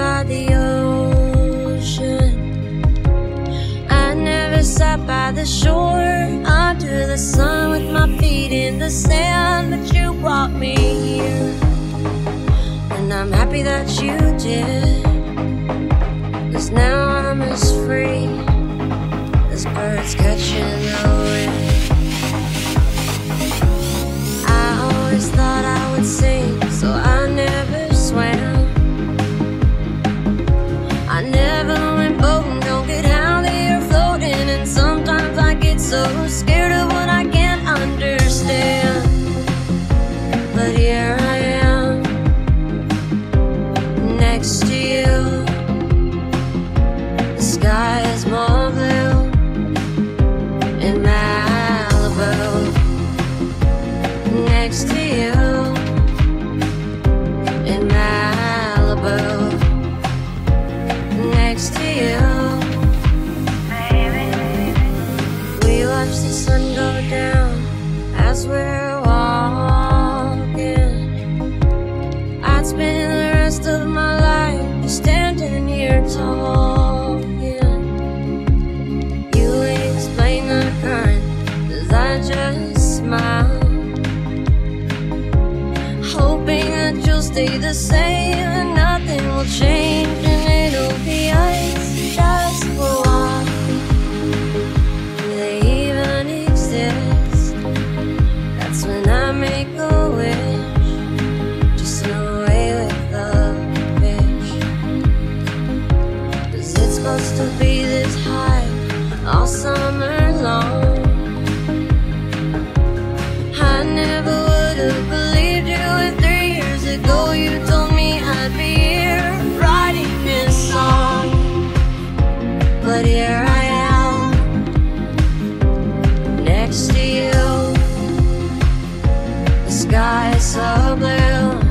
by the ocean. I never sat by the shore under the sun with my feet in the sand, but you brought me here. And I'm happy that you did. The sky is more blue in Malibu, next to you in Malibu next to you. We watch the sun go down as we're walking. I'd spend the rest of my life standing here talking. You'll stay the same and nothing will change here I am, next to you. The sky is so blue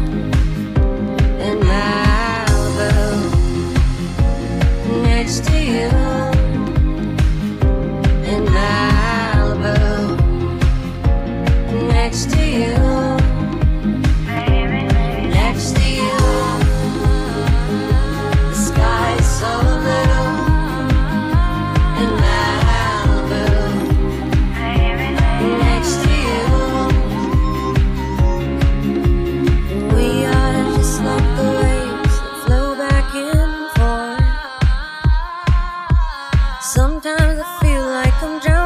Sometimes I feel like I'm drowning